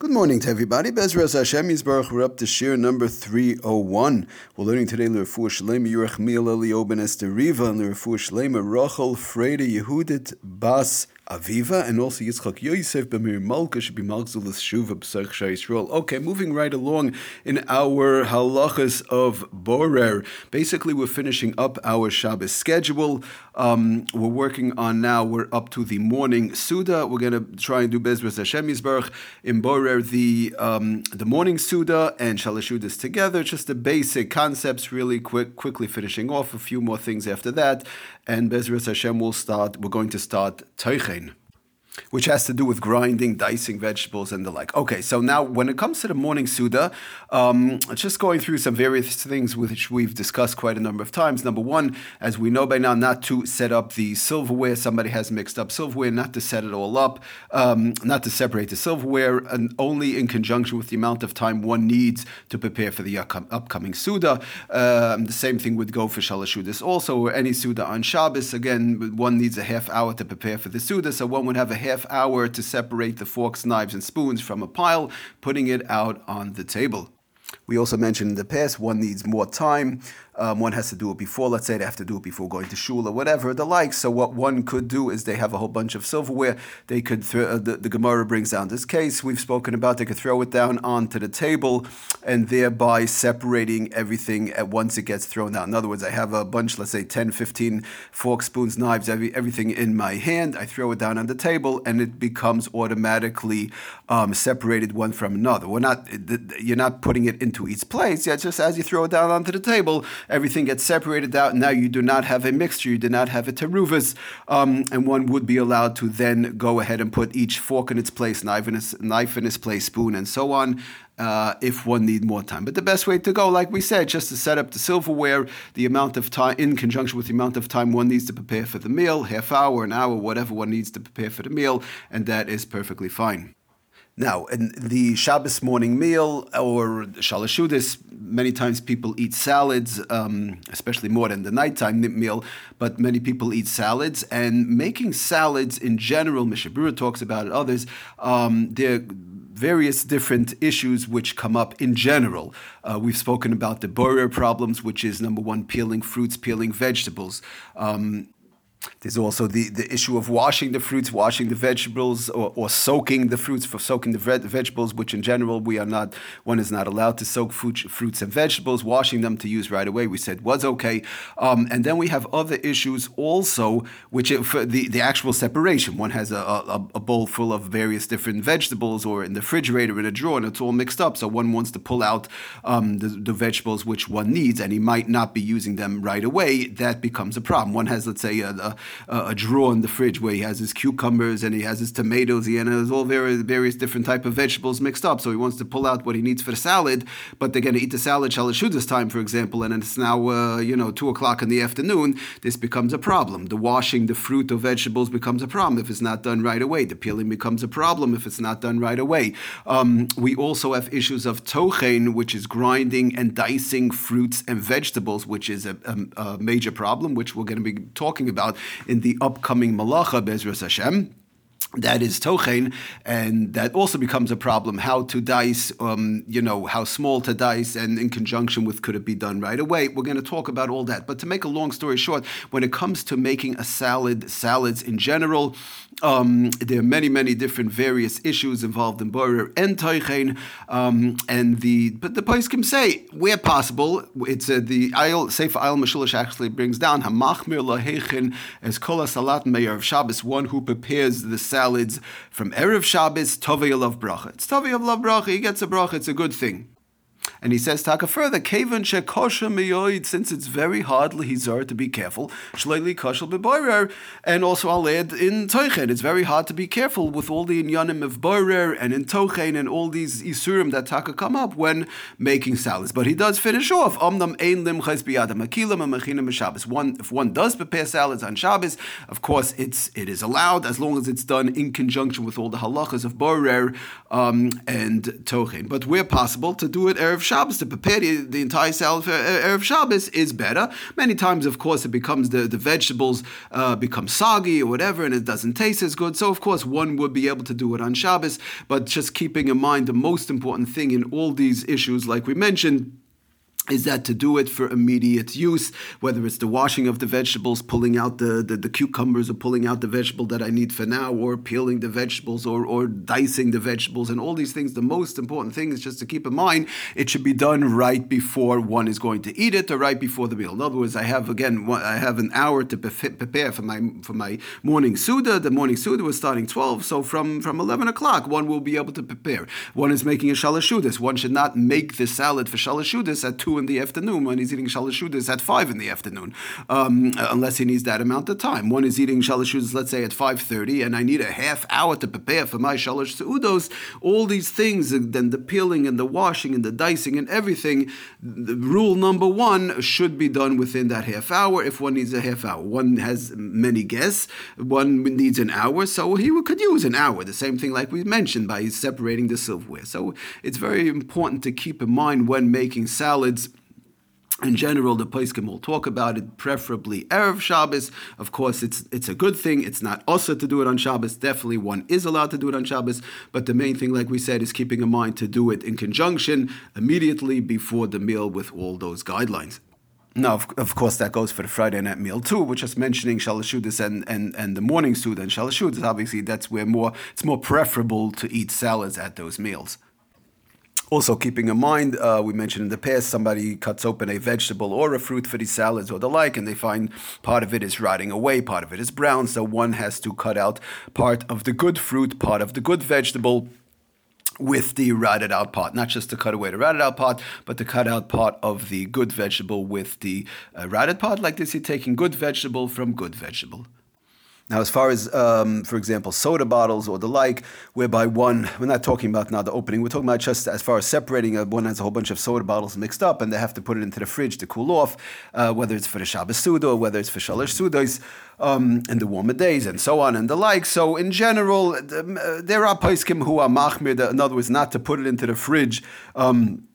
Good morning to everybody. Bezras Hashem Yisbarach. We're up to shir number 301. We're learning today L'Refuah Shalema Yurach Mil Elioben Esther Riva and L'Refuah Shalema Rachel Freda Yehudit Bas Aviva, and also Yitzchak Yosef B'mir Malka should be Malkzulas Shuva B'Sech Yisrael. Okay, moving right along in our halachas of Borer. Basically, we're finishing up our Shabbos schedule. Um, we're working on now, we're up to the morning Suda. We're going to try and do Bezras Hashem Yisbarach in Borer, the, um, the morning Suda and Shalashudas together. Just the basic concepts, really quick, quickly finishing off. A few more things after that. And Bezras Hashem will start, we're going to start Teichen which has to do with grinding, dicing vegetables, and the like. Okay, so now when it comes to the morning Suda, um, just going through some various things which we've discussed quite a number of times. Number one, as we know by now, not to set up the silverware. Somebody has mixed up silverware, not to set it all up, um, not to separate the silverware, and only in conjunction with the amount of time one needs to prepare for the upcoming Suda. Um, the same thing would go for Shalashudas also, or any Suda on Shabbos. Again, one needs a half hour to prepare for the Suda, so one would have a half hour to separate the forks, knives, and spoons from a pile, putting it out on the table. We also mentioned in the past one needs more time um, one has to do it before, let's say they have to do it before going to shul or whatever, the like. So what one could do is they have a whole bunch of silverware. They could throw, uh, the, the Gemara brings down this case we've spoken about. They could throw it down onto the table and thereby separating everything at once it gets thrown down. In other words, I have a bunch, let's say 10, 15 forks, spoons, knives, every, everything in my hand. I throw it down on the table and it becomes automatically um, separated one from another. We're not, you're not putting it into each place. Yeah, just as you throw it down onto the table, everything gets separated out. Now you do not have a mixture, you do not have a teruvas, um, and one would be allowed to then go ahead and put each fork in its place, knife in its, knife in its place, spoon, and so on. Uh, if one need more time. But the best way to go, like we said, just to set up the silverware, the amount of time in conjunction with the amount of time one needs to prepare for the meal, half hour, an hour, whatever one needs to prepare for the meal, and that is perfectly fine. Now, in the Shabbos morning meal or Shalashudis, many times people eat salads, um, especially more than the nighttime meal, but many people eat salads. And making salads in general, Mishnah Berurah talks about it, others, um, are various different issues which come up in general. Uh, we've spoken about the borer problems, which is number one, peeling fruits, peeling vegetables. Um, there's also the, the issue of washing the fruits, washing the vegetables, or, or soaking the fruits for soaking the vegetables, which in general we are not, one is not allowed to soak fruit, fruits and vegetables, washing them to use right away, we said was okay. Um, and then we have other issues also, which for the, the actual separation. One has a, a, a, bowl full of various different vegetables or in the refrigerator in a drawer and it's all mixed up. So one wants to pull out um, the, the vegetables which one needs and he might not be using them right away. That becomes a problem. One has, let's say, a, a a, a, drawer in the fridge where he has his cucumbers and he has his tomatoes, he has all various, various different type of vegetables mixed up. So he wants to pull out what he needs for the salad, but they're going to eat the salad shalashudas time, for example, and it's now uh, you know two o'clock in the afternoon. This becomes a problem. The washing the fruit or vegetables becomes a problem if it's not done right away. The peeling becomes a problem if it's not done right away. Um, we also have issues of tochen, which is grinding and dicing fruits and vegetables, which is a, a, a major problem, which we're going to be talking about in the upcoming Malacha Bezras Hashem that is tochen, and that also becomes a problem. How to dice, um, you know, how small to dice, and in conjunction with could it be done right away? We're going to talk about all that. But to make a long story short, when it comes to making a salad, salads in general, um, there are many, many different various issues involved in borer and tochen, um, and the but the can say where possible, it's uh, the Ayil Sefer Ayil Mashulish actually brings down hamachmir lahechin as kol salat meir of Shabbos, one who prepares the salads from erev Shabbos tovei love bracha. It's tovei love bracha. He gets a bracha. It's a good thing. And he says, Taka further, Kavan shekosha miyoid, since it's very hard, lehizar, to be careful, shleili koshel beboirer, and also I'll add in Toichen. it's very hard to be careful with all the inyanim of boirer and in tochen and all these isurim that Taka come up when making salads. But he does finish off, omnam ein lim ches biyadam akilam and Shabbos. One, if one does prepare salads on Shabbos, of course it's it is allowed as long as it's done in conjunction with all the halachas of boirer um, and tochen. But where possible, to do it erev Shabbos to prepare the, the entire salad for Erev Shabbos is better. Many times, of course, it becomes the, the vegetables uh, become soggy or whatever, and it doesn't taste as good. So, of course, one would be able to do it on Shabbos, but just keeping in mind the most important thing in all these issues, like we mentioned, is that to do it for immediate use, whether it's the washing of the vegetables, pulling out the, the, the, cucumbers or pulling out the vegetable that I need for now, or peeling the vegetables or, or dicing the vegetables and all these things. The most important thing is just to keep in mind it should be done right before one is going to eat it or right before the meal. In other words, I have again I have an hour to prepare for my for my morning suda. The morning suda was starting 12, so from, from 11 o'clock one will be able to prepare. One is making a shalashudas. One should not make the salad for shalashudas at 2 in the afternoon when he's eating shalashudas at five in the afternoon, um, unless he needs that amount of time. One is eating shalashudas, let's say at five thirty, and I need a half hour to prepare for my shalash seudos. All these things, and then the peeling and the washing and the dicing and everything. The rule number one should be done within that half hour. If one needs a half hour, one has many guests. One needs an hour, so he could use an hour. The same thing like we mentioned by separating the silverware. So it's very important to keep in mind when making salads in general, the Paiskim will talk about it, preferably Erev Shabbos. Of course, it's it's a good thing. It's not also to do it on Shabbos. Definitely one is allowed to do it on Shabbos. But the main thing, like we said, is keeping in mind to do it in conjunction immediately before the meal with all those guidelines. Now, of, of, course, that goes for the Friday night meal too. We're just mentioning shalashudas and, and, and the morning suda and shalashudas. Obviously, that's where more it's more preferable to eat salads at those meals. Also, keeping in mind, uh, we mentioned in the past, somebody cuts open a vegetable or a fruit for these salads or the like, and they find part of it is rotting away, part of it is brown. So one has to cut out part of the good fruit, part of the good vegetable with the rotted out part, not just to cut away the rotted out part, but to cut out part of the good vegetable with the uh, rotted part. Like this, you're taking good vegetable from good vegetable. Now, as far as, um, for example, soda bottles or the like, whereby one, we're not talking about now the opening, we're talking about just as far as separating, a, one has a whole bunch of soda bottles mixed up and they have to put it into the fridge to cool off, uh, whether it's for the Shabbos Suda or whether it's for Shalosh Sudas um, in the warmer days and so on and the like. So, in general, uh, there are paiskim who are machmir, in other words, not to put it into the fridge. Um,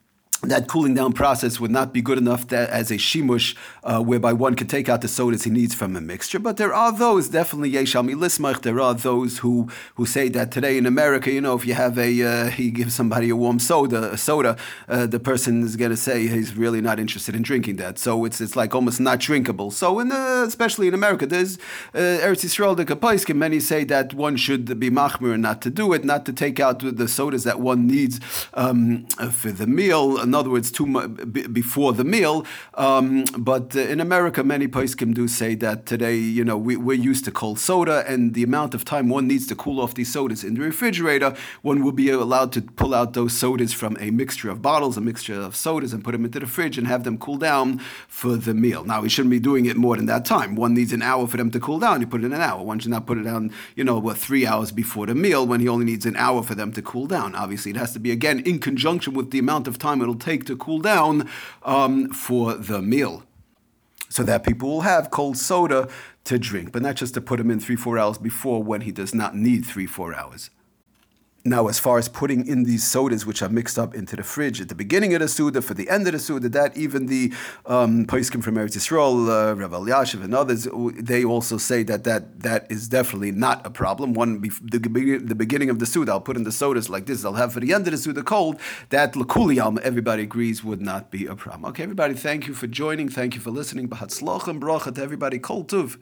that cooling down process would not be good enough that, as a shimush, uh, whereby one can take out the sodas he needs from a mixture. But there are those, definitely yeshami lismach, there are those who, who say that today in America, you know, if you have a, uh, he gives somebody a warm soda, a soda, uh, the person is going to say he's really not interested in drinking that. So it's, it's like almost not drinkable. So in the, especially in America, there's uh, Eretz Yisrael, the Kapaiskim, many say that one should be machmir not to do it, not to take out the sodas that one needs um, for the meal in other words, too much before the meal. Um, but uh, in America, many poskim do say that today, you know, we, we're used to cold soda, and the amount of time one needs to cool off these sodas in the refrigerator, one will be allowed to pull out those sodas from a mixture of bottles, a mixture of sodas, and put them into the fridge and have them cool down for the meal. Now, we shouldn't be doing it more than that time. One needs an hour for them to cool down. You put it in an hour. One should not put it down, you know, what, three hours before the meal when he only needs an hour for them to cool down. Obviously, it has to be, again, in conjunction with the amount of time it'll take to cool down um, for the meal. So that people will have cold soda to drink, but not just to put them in three, four hours before when he does not need three, four hours. Now, as far as putting in these sodas which are mixed up into the fridge at the beginning of the Suda, for the end of the Suda, that even the um, from Eretz Yisrael, uh, Rav Elyashiv and others, they also say that that, that is definitely not a problem. One, the, the beginning of the Suda, I'll put in the sodas like this, I'll have for the end of the Suda cold, that Lakuliyam, everybody agrees, would not be a problem. Okay, everybody, thank you for joining. Thank you for listening. Bahatzloch and bracha to everybody. Kol tuv.